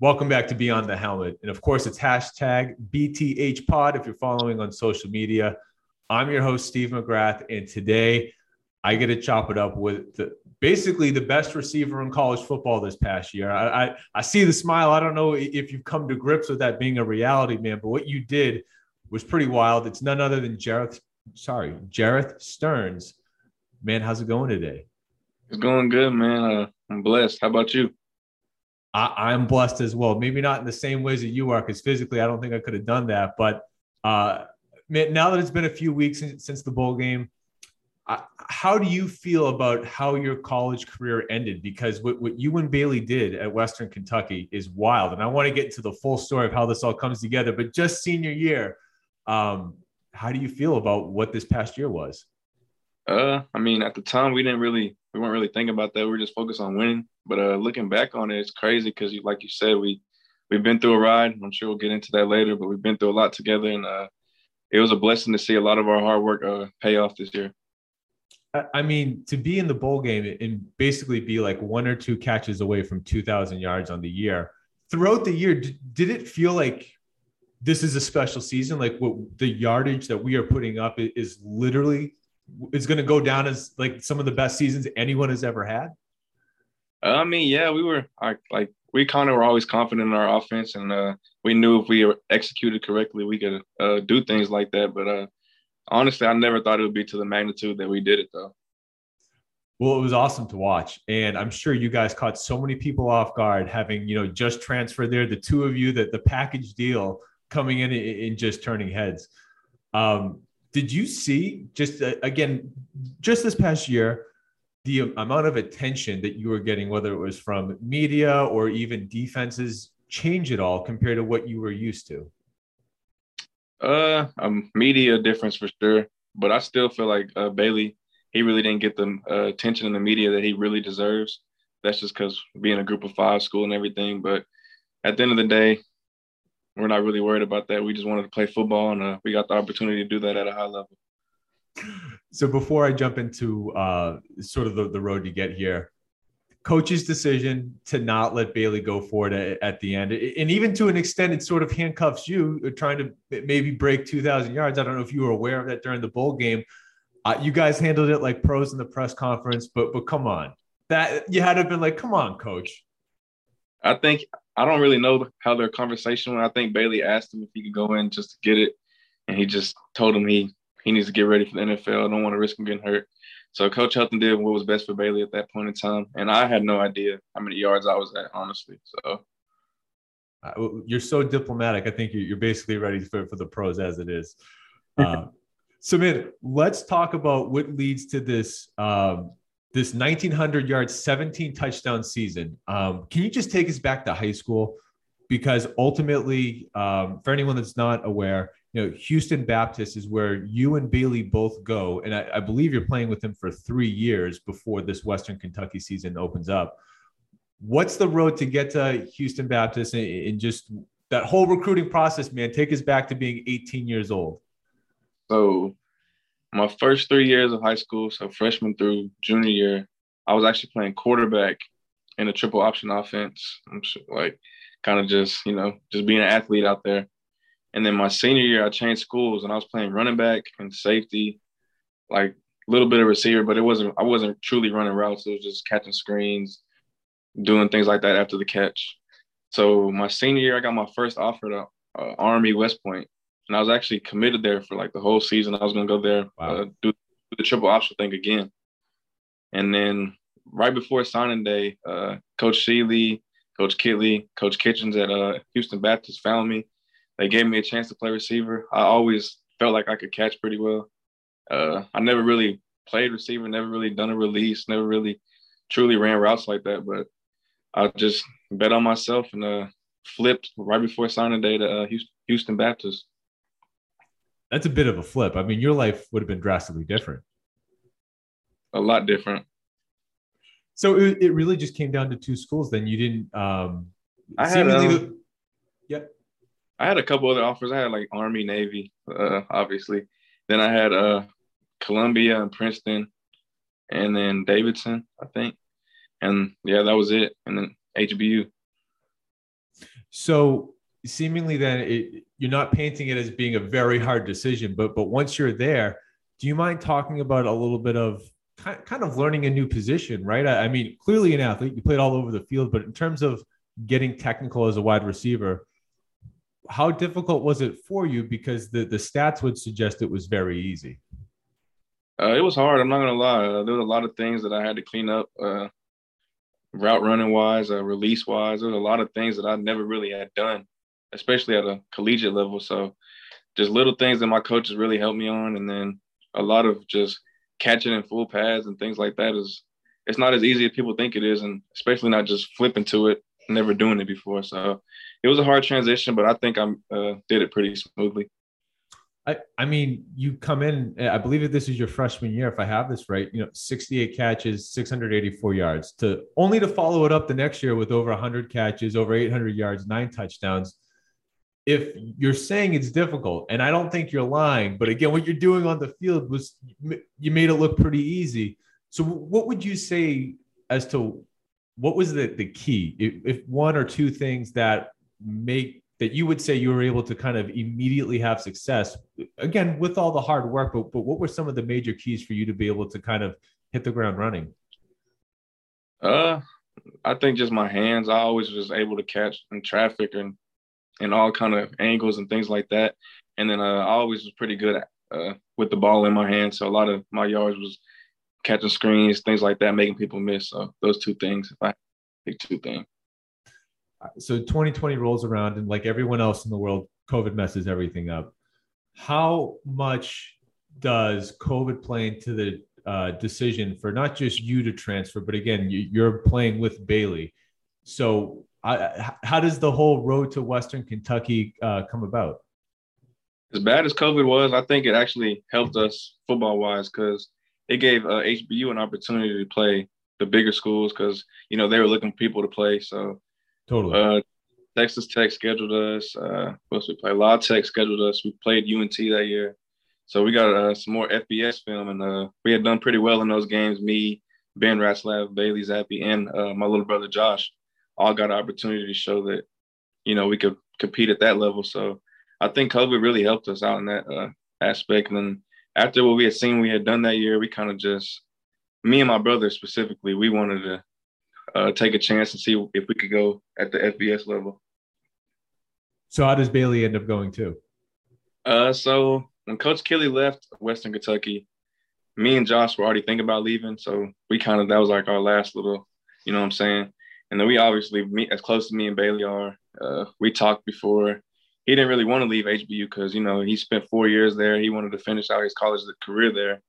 Welcome back to Beyond the Helmet. And of course, it's hashtag BTH Pod if you're following on social media. I'm your host, Steve McGrath. And today I get to chop it up with the, basically the best receiver in college football this past year. I, I, I see the smile. I don't know if you've come to grips with that being a reality, man, but what you did was pretty wild. It's none other than Jerreth, sorry, Jerreth Sterns. Man, how's it going today? It's going good, man. Uh, I'm blessed. How about you? I, am blessed as well. Maybe not in the same ways that you are, because physically, I don't think I could have done that. But uh, now that it's been a few weeks since, since the bowl game, how do you feel about how your college career ended? Because what, what you and Bailey did at Western Kentucky is wild, and I want to get into the full story of how this all comes together. But just senior year, um, how do you feel about what this past year was? Uh, I mean, at the time, we didn't really, we weren't really thinking about that. We were just focused on winning. But uh, looking back on it, it's crazy because, like you said, we we've been through a ride. I'm sure we'll get into that later, but we've been through a lot together, and uh, it was a blessing to see a lot of our hard work uh, pay off this year. I mean, to be in the bowl game and basically be like one or two catches away from 2,000 yards on the year throughout the year, did it feel like this is a special season? Like what the yardage that we are putting up is literally is going to go down as like some of the best seasons anyone has ever had. I mean, yeah, we were like we kind of were always confident in our offense, and uh, we knew if we executed correctly, we could uh, do things like that. But uh, honestly, I never thought it would be to the magnitude that we did it, though. Well, it was awesome to watch, and I'm sure you guys caught so many people off guard, having you know just transferred there. The two of you, that the package deal coming in and just turning heads. Um, did you see just uh, again, just this past year? the amount of attention that you were getting, whether it was from media or even defenses, change at all compared to what you were used to? Uh, um, media difference for sure, but I still feel like uh, Bailey, he really didn't get the uh, attention in the media that he really deserves. That's just because being a group of five school and everything. But at the end of the day, we're not really worried about that. We just wanted to play football, and uh, we got the opportunity to do that at a high level so before I jump into uh, sort of the, the road to get here, coach's decision to not let Bailey go for it at, the end, and even to an extent, it sort of handcuffs you, uh, trying to maybe break 2,000 yards. I don't know if you were aware of that during the bowl game. Uh, you guys handled it like pros in the press conference, but but come on, that you had to have been like, come on, coach. I think I don't really know how their conversation went. I think Bailey asked him if he could go in just to get it, and he just told him he he needs to get ready for the NFL. I don't want to risk him getting hurt. So Coach Helton did what was best for Bailey at that point in time, and I had no idea how many yards I was at, honestly. So uh, you're so diplomatic. I think you're basically ready for, for the pros as it is. Uh, so, man, let's talk about what leads to this um, this 1900 yards, 17 touchdown season. Um, can you just take us back to high school? Because ultimately, um, for anyone that's not aware, you know, Houston Baptist is where you and Bailey both go. And I, I believe you're playing with him for three years before this Western Kentucky season opens up. What's the road to get to Houston Baptist and, and just that whole recruiting process, man? Take us back to being 18 years old. So, my first three years of high school, so freshman through junior year, I was actually playing quarterback in a triple option offense. I'm sure, like kind of just, you know, just being an athlete out there. And then my senior year, I changed schools and I was playing running back and safety, like a little bit of receiver, but it wasn't, I wasn't truly running routes. It was just catching screens, doing things like that after the catch. So my senior year, I got my first offer to uh, Army West Point, and I was actually committed there for like the whole season. I was going to go there, wow. uh, do, do, the triple option thing again. And then right before signing day, uh, Coach Sheely, Coach Kittley, Coach Kitchens at uh, Houston Baptist found me they gave me a chance to play receiver. I always felt like I could catch pretty well. Uh, I never really played receiver, never really done a release, never really truly ran routes like that. But I just bet on myself and uh, flipped right before signing day to uh, Houston Baptist. That's a bit of a flip. I mean, your life would have been drastically different. A lot different. So it, it really just came down to two schools. Then you didn't. Um, I had. Um, the, yeah. I had a couple other offers. I had like Army, Navy, uh, obviously. Then I had uh, Columbia and Princeton, and then Davidson, I think. And yeah, that was it. And then HBU. So seemingly then it, you're not painting it as being a very hard decision, but but once you're there, do you mind talking about a little bit of kind of learning a new position, right? I, I mean, clearly an athlete, you played all over the field, but in terms of getting technical as a wide receiver, how difficult was it for you? Because the the stats would suggest it was very easy. Uh, it was hard. I'm not gonna lie. Uh, there was a lot of things that I had to clean up, uh, route running wise, uh, release wise. There was a lot of things that I never really had done, especially at a collegiate level. So, just little things that my coaches really helped me on, and then a lot of just catching in full pads and things like that is it's not as easy as people think it is, and especially not just flipping to it, never doing it before. So it was a hard transition, but I think I uh, did it pretty smoothly. I, I mean, you come in, I believe that this is your freshman year, if I have this right, you know, 68 catches, 684 yards to only to follow it up the next year with over 100 catches, over 800 yards, nine touchdowns if you're saying it's difficult, and I don't think you're lying, but again, what you're doing on the field was you made it look pretty easy. So, what would you say as to what was the, the key? If, if one or two things that make that you would say you were able to kind of immediately have success, again, with all the hard work, but, but what were some of the major keys for you to be able to kind of hit the ground running? Uh, I think just my hands. I always was able to catch in traffic and and all kind of angles and things like that. And then uh, I always was pretty good at, uh, with the ball in my hand. So a lot of my yards was catching screens, things like that, making people miss. So those two things, if I pick two things. So 2020 rolls around, and like everyone else in the world, COVID messes everything up. How much does COVID play into the uh, decision for not just you to transfer, but again, you, are playing with Bailey. So I, how does the whole road to Western Kentucky uh, come about? As bad as COVID was, I think it actually helped us football wise because it gave uh, HBU an opportunity to play the bigger schools because you know they were looking for people to play. So totally. Uh, Texas Tech scheduled us. Uh, what else we play? La Tech scheduled us. We played UNT that year, so we got uh, some more FBS film, and uh, we had done pretty well in those games. Me, Ben Ratzlaff, Bailey Zappe, and uh, my little brother Josh all got an opportunity to show that, you know, we could compete at that level. So I think COVID really helped us out in that uh, aspect. And then after what we had seen we had done that year, we kind of just, me and my brother specifically, we wanted to uh, take a chance and see if we could go at the FBS level. So how does Bailey end up going too? Uh, so when Coach Kittley left Western Kentucky, me and Josh were already thinking about leaving. So we kind of that was like our last little, you know what I'm saying? And then we obviously meet as close to me and Bailey are. Uh, we talked before. He didn't really want to leave HBU because you know he spent four years there. He wanted to finish out his college career there.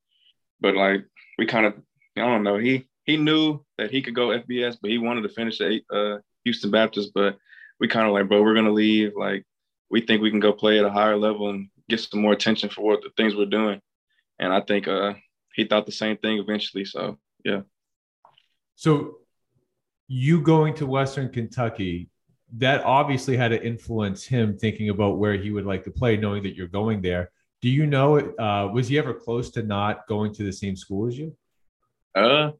But like we kind of, I don't know. He he knew that he could go FBS, but he wanted to finish at uh, Houston Baptist. But we kind of like, bro, we're gonna leave. Like we think we can go play at a higher level and get some more attention for what the things we're doing. And I think uh, he thought the same thing eventually. So yeah. So you going to Western Kentucky, that obviously had to influence him thinking about where he would like to play, knowing that you're going there. Do you know? Uh, was he ever close to not going to the same school as you? Uh,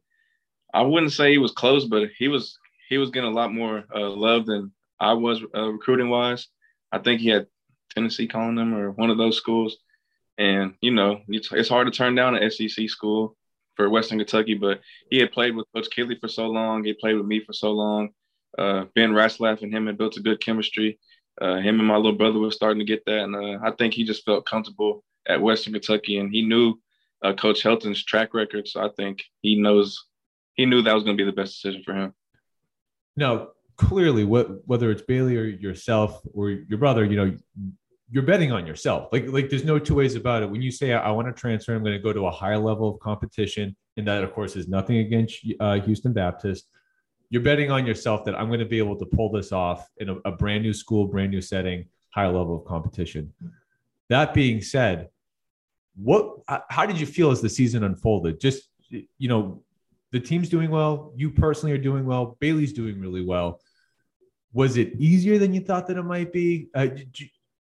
I wouldn't say he was close, but he was he was getting a lot more uh, love than I was uh, recruiting wise. I think he had Tennessee calling him or one of those schools, and you know it's, it's hard to turn down an SEC school for Western Kentucky, but he had played with Coach Kittley for so long. He played with me for so long. Uh, ben Ratzlaff and him had built a good chemistry. Uh, him and my little brother were starting to get that, and uh, I think he just felt comfortable at Western Kentucky, and he knew uh, Coach Helton's track record, so I think he knows he knew that was going to be the best decision for him. Now, clearly, what, whether it's Bailey or yourself or your brother, you know, you're betting on yourself. Like like there's no two ways about it. When you say I, I want to transfer, I'm going to go to a higher level of competition, and that of course is nothing against uh, Houston Baptist. You're betting on yourself that I'm going to be able to pull this off in a, a brand new school, brand new setting, higher level of competition. That being said, what how did you feel as the season unfolded? Just you know, the team's doing well. You personally are doing well. Bailey's doing really well. Was it easier than you thought that it might be? Uh,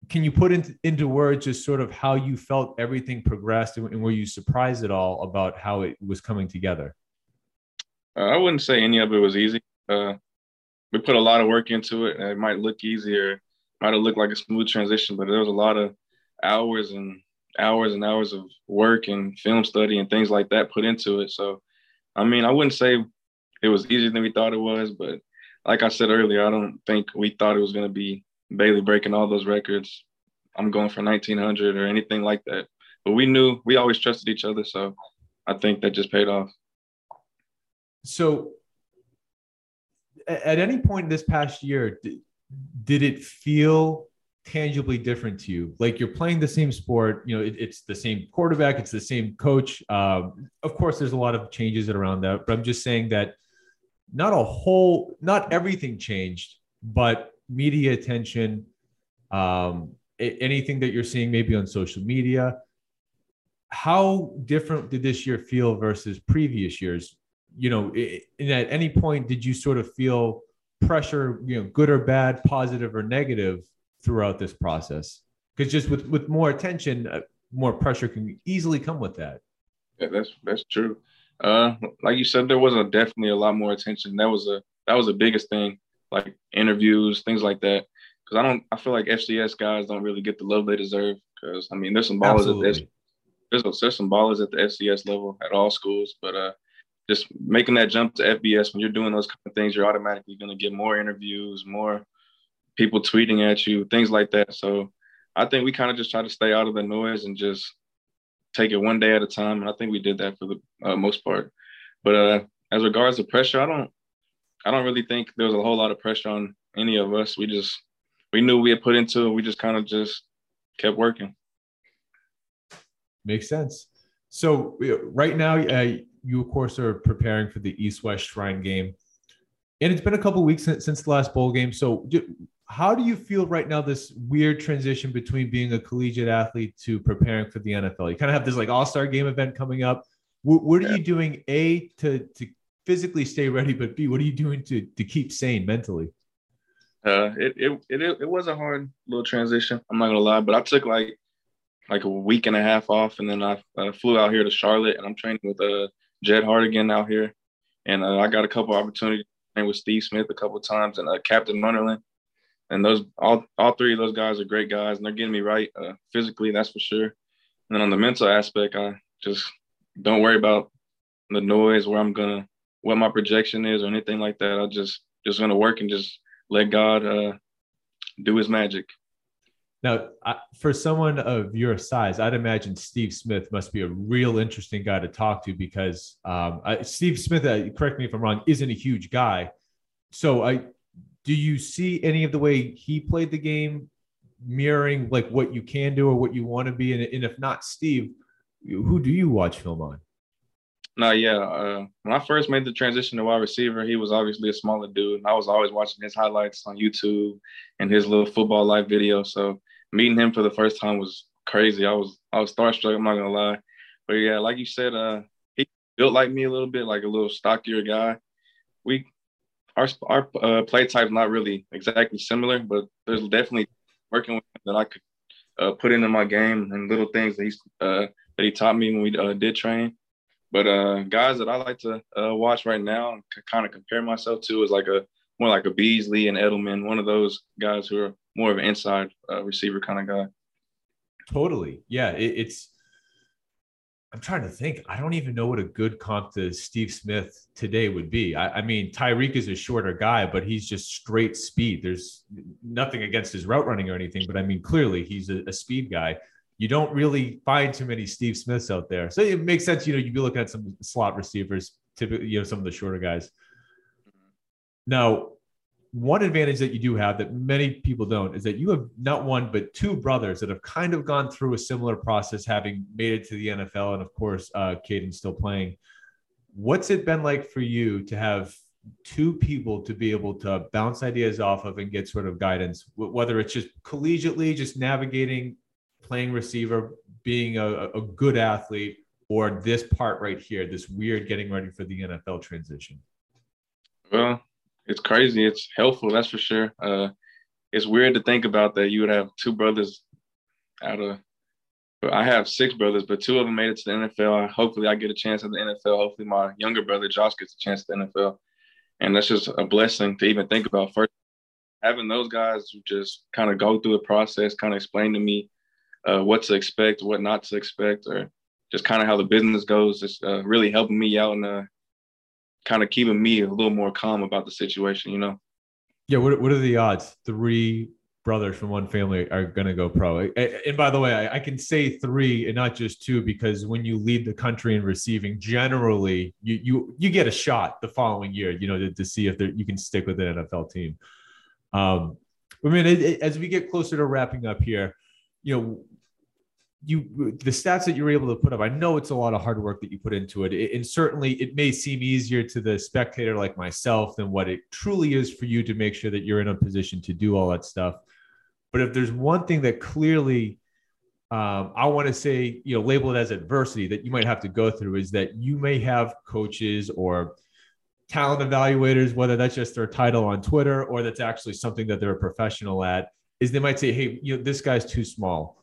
can you put into, into words just sort of how you felt everything progressed and, and were you surprised at all about how it was coming together? Uh, I wouldn't say any of it was easy. Uh, we put a lot of work into it. And it might look easier, might have looked like a smooth transition, but there was a lot of hours and hours and hours of work and film study and things like that put into it. So, I mean, I wouldn't say it was easier than we thought it was, but like I said earlier, I don't think we thought it was going to be Bailey breaking all those records. I'm going for 1900 or anything like that. But we knew we always trusted each other, so I think that just paid off. So, at any point this past year, did, it feel tangibly different to you? Like you're playing the same sport, you know, it, it's the same quarterback, it's the same coach. Um, of course, there's a lot of changes around that, but I'm just saying that not a whole, not everything changed, but media attention, um, anything that you're seeing maybe on social media. How different did this year feel versus previous years? You know, and at any point, did you sort of feel pressure, you know, good or bad, positive or negative throughout this process? Because just with with more attention, uh, more pressure can easily come with that. Yeah, that's that's true. Uh, like you said, there was a, definitely a lot more attention. That was a that was the biggest thing, like interviews, things like that. Because I don't, I feel like FCS guys don't really get the love they deserve. Because I mean, there's some ballers Absolutely. at this, there's, there's some ballers at the FCS level at all schools, but uh, just making that jump to FBS when you're doing those kind of things, you're automatically going to get more interviews, more people tweeting at you, things like that. So I think we kind of just try to stay out of the noise and just take it one day at a time. And I think we did that for the uh, most part. But uh, as regards to pressure, I don't, I don't really think there was a whole lot of pressure on any of us. We just, we knew we had put into it. We just kind of just kept working. Makes sense. So right now, uh, you of course are preparing for the East West Shrine game, and it's been a couple weeks since, since the last bowl game. So how do you feel right now this weird transition between being a collegiate athlete to preparing for the NFL? You kind of have this like all-star game event coming up. What, what are yeah. you doing A to to physically stay ready, but B, what are you doing to to keep sane mentally? Uh, it, it it it was a hard little transition. I'm not gonna lie, but I took like like a week and a half off, and then I flew out here to Charlotte, and I'm training with uh Jed Hartigan out here, and uh, I got a couple opportunities with Steve Smith a couple times and uh, Captain Munnerlyn and those all all three of those guys are great guys, and they're getting me right uh, physically, that's for sure. And then on the mental aspect, I just don't worry about the noise, where I'm gonna, what my projection is, or anything like that. I just just gonna work and just let God uh, do His magic. Now, for someone of your size, I'd imagine Steve Smith must be a real interesting guy to talk to because um, I, Steve Smith, uh, correct me if I'm wrong, isn't a huge guy. So I, do you see any of the way he played the game mirroring like what you can do or what you want to be? And, and if not, Steve, who do you watch film on? No, yeah. Uh, when I first made the transition to wide receiver, he was obviously a smaller dude. And I was always watching his highlights on YouTube and his little football live video. So meeting him for the first time was crazy. I was I was starstruck. I'm not gonna lie, but yeah, like you said, uh, he built like me a little bit, like a little stockier guy. We our our uh, play type's not really exactly similar, but there's definitely working with him that I could uh, put into my game and little things that he's uh, that he taught me when we uh, did train. But uh, guys that I like to uh, watch right now and kind of compare myself to is like a more like a Beasley and Edelman, one of those guys who are more of an inside receiver kind of guy. Totally, yeah. It, it's I'm trying to think. I don't even know what a good comp to Steve Smith today would be. I, I, mean, Tyreek is a shorter guy, but he's just straight speed. There's nothing against his route running or anything, but I mean, clearly he's a, a speed guy. You don't really find too many Steve Smiths out there. So it makes sense, you know, you'd be looking at some slot receivers, typically, you know, some of the shorter guys. Now, one advantage that you do have that many people don't is that you have not one but two brothers that have kind of gone through a similar process, having made it to the NFL, and of course, uh, Caden still playing. What's it been like for you to have two people to be able to bounce ideas off of and get sort of guidance, whether it's just collegiately, just navigating, playing receiver, being a, a good athlete, or this part right here, this weird getting ready for the NFL transition? Well, it's crazy. It's helpful, that's for sure. Uh, it's weird to think about that you would have two brothers out of. I have six brothers, but two of them made it to the NFL. Hopefully, I get a chance at the NFL. Hopefully, my younger brother Josh gets a chance at the NFL. and that's just a blessing to even think about. First, having those guys who just kind of go through the process, kind of explain to me uh, what to expect, what not to expect, or just kind of how the business goes. It's uh, really helping me out and uh, kind of keeping me a little more calm about the situation. You know. Yeah. What What are the odds? Three brothers from one family are going to go pro. And by the way, I, I, can say three and not just two because when you lead the country in receiving, generally you you you get a shot the following year, you know, to, to see if you can stick with an NFL team. Um, I mean, it, it, as we get closer to wrapping up here, you know, you the stats that you're able to put up. I know it's a lot of hard work that you put into it, and certainly it may seem easier to the spectator like myself than what it truly is for you to make sure that you're in a position to do all that stuff. But if there's one thing that clearly um, I want to say, you know, label it as adversity that you might have to go through is that you may have coaches or talent evaluators, whether that's just their title on Twitter or that's actually something that they're a professional at, is they might say, hey, you know, this guy's too small,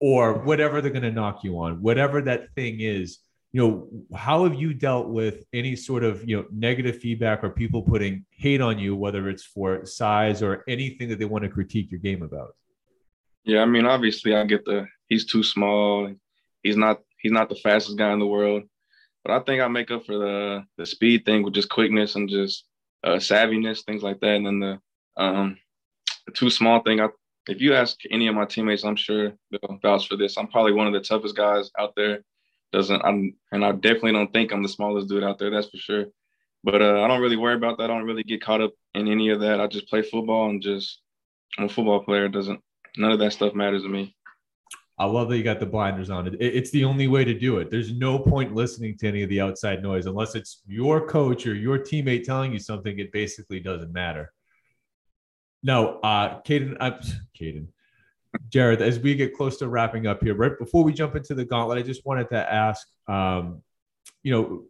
or whatever they're going to knock you on, whatever that thing is. You know, how have you dealt with any sort of you know negative feedback or people putting hate on you, whether it's for size or anything that they want to critique your game about? Yeah, I mean, obviously, I get the he's too small. He's not he's not the fastest guy in the world. But I think I make up for the the speed thing with just quickness and just uh, savviness, things like that. And then the um, the too small thing. I, if you ask any of my teammates, I'm sure they'll vouch for this. I'm probably one of the toughest guys out there. Doesn't I'm and I definitely don't think I'm the smallest dude out there. That's for sure. But uh, I don't really worry about that. I don't really get caught up in any of that. I just play football and just I'm a football player. It doesn't none of that stuff matters to me. I love that you got the blinders on. It, it's the only way to do it. There's no point listening to any of the outside noise unless it's your coach or your teammate telling you something. It basically doesn't matter. No, uh, Caden, I'm Caden, Jared. As we get close to wrapping up here, right before we jump into the gauntlet, I just wanted to ask, um, you know,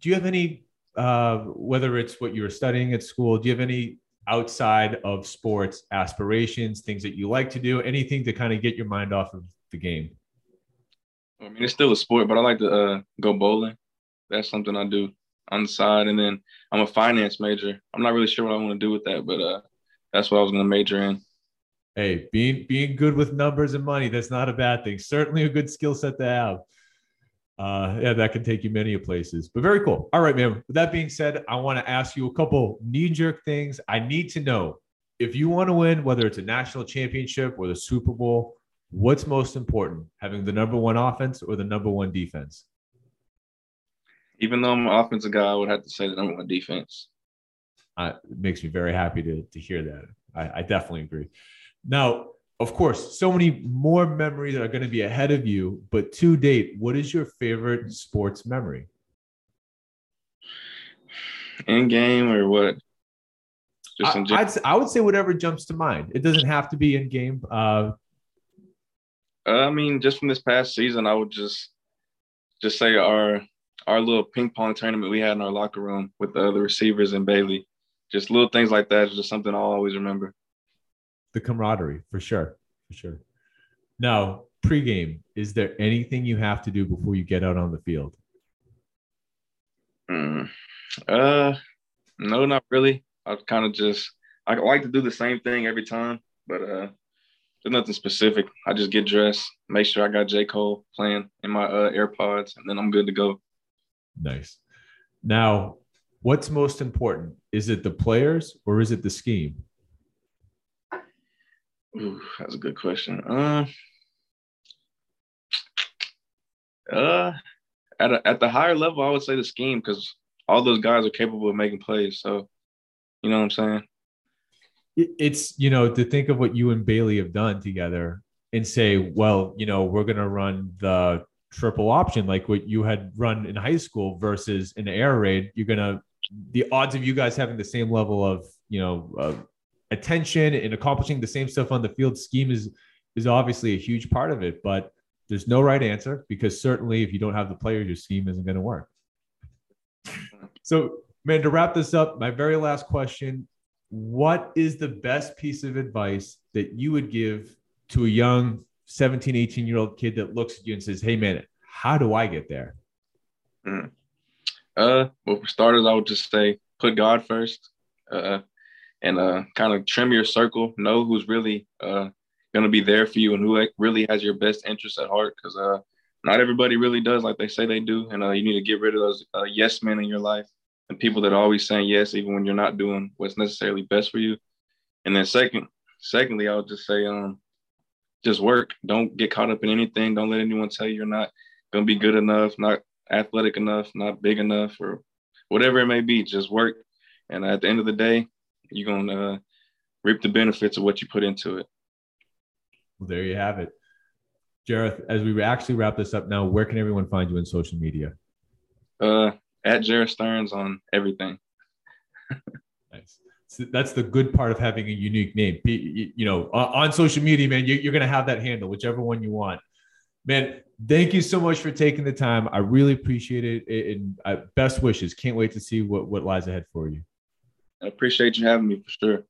do you have any, uh, whether it's what you were studying at school, do you have any outside of sports aspirations, things that you like to do, anything to kind of get your mind off of the game? I mean, it's still a sport, but I like to uh, go bowling. That's something I do on the side. And then I'm a finance major. I'm not really sure what I want to do with that, but uh, that's what I was going to major in. Hey, being being good with numbers and money, that's not a bad thing. Certainly a good skill set to have. Uh, yeah, that can take you many places, but very cool. All right, man. With that being said, I want to ask you a couple knee jerk things. I need to know if you want to win, whether it's a national championship or the Super Bowl, What's most important, having the number one offense or the number one defense? Even though I'm an offensive guy, I would have to say the number one defense. Uh, it makes me very happy to, to hear that. I, I definitely agree. Now, of course, so many more memories are going to be ahead of you, but to date, what is your favorite sports memory? In game or what? Just in I, I would say whatever jumps to mind. It doesn't have to be in game. Uh, uh, I mean, just from this past season, I would just just say our our little ping pong tournament we had in our locker room with the other receivers and Bailey. Just little things like that is just something I'll always remember. The camaraderie, for sure, for sure. Now, pregame, is there anything you have to do before you get out on the field? Mm, uh, no, not really. I kind of just I like to do the same thing every time, but uh, there's nothing specific. I just get dressed, make sure I got J. Cole playing in my uh, AirPods, and then I'm good to go. Nice. Now, what's most important? Is it the players or is it the scheme? Ooh, that's a good question. Uh, uh, at a, at the higher level, I would say the scheme because all those guys are capable of making plays. So, you know what I'm saying? it's you know to think of what you and Bailey have done together and say, well, you know, we're gonna run the triple option like what you had run in high school versus an air raid. You're gonna the odds of you guys having the same level of you know uh, attention and accomplishing the same stuff on the field scheme is is obviously a huge part of it, but there's no right answer because certainly if you don't have the players, your scheme isn't going to work. So, man, to wrap this up, my very last question what is the best piece of advice that you would give to a young 17 18 year old kid that looks at you and says hey man how do i get there mm. Uh well for starters i would just say put God first, uh, and uh, kind of trim your circle. Know who's really uh, to be there for you and who really has your best interests at heart. Because uh, not everybody really does like they say they do, and uh, you need to get rid of those uh, yes men in your life and people that are always saying yes even when you're not doing what's necessarily best for you. And then second, secondly, I would just say, um, just work. Don't get caught up in anything. Don't let anyone tell you you're not gonna be good enough, not athletic enough, not big enough, or whatever it may be. Just work, and at the end of the day, you're gonna uh, reap the benefits of what you put into it. Well, there you have it, Jerreth. As we actually wrap this up now, where can everyone find you in social media? Uh, at Jerreth Sterns on everything. nice. So that's the good part of having a unique name. You know, on social media, man, you're going to have that handle, whichever one you want. Man, thank you so much for taking the time. I really appreciate it. And uh, best wishes. Can't wait to see what, what lies ahead for you. I appreciate you having me for sure.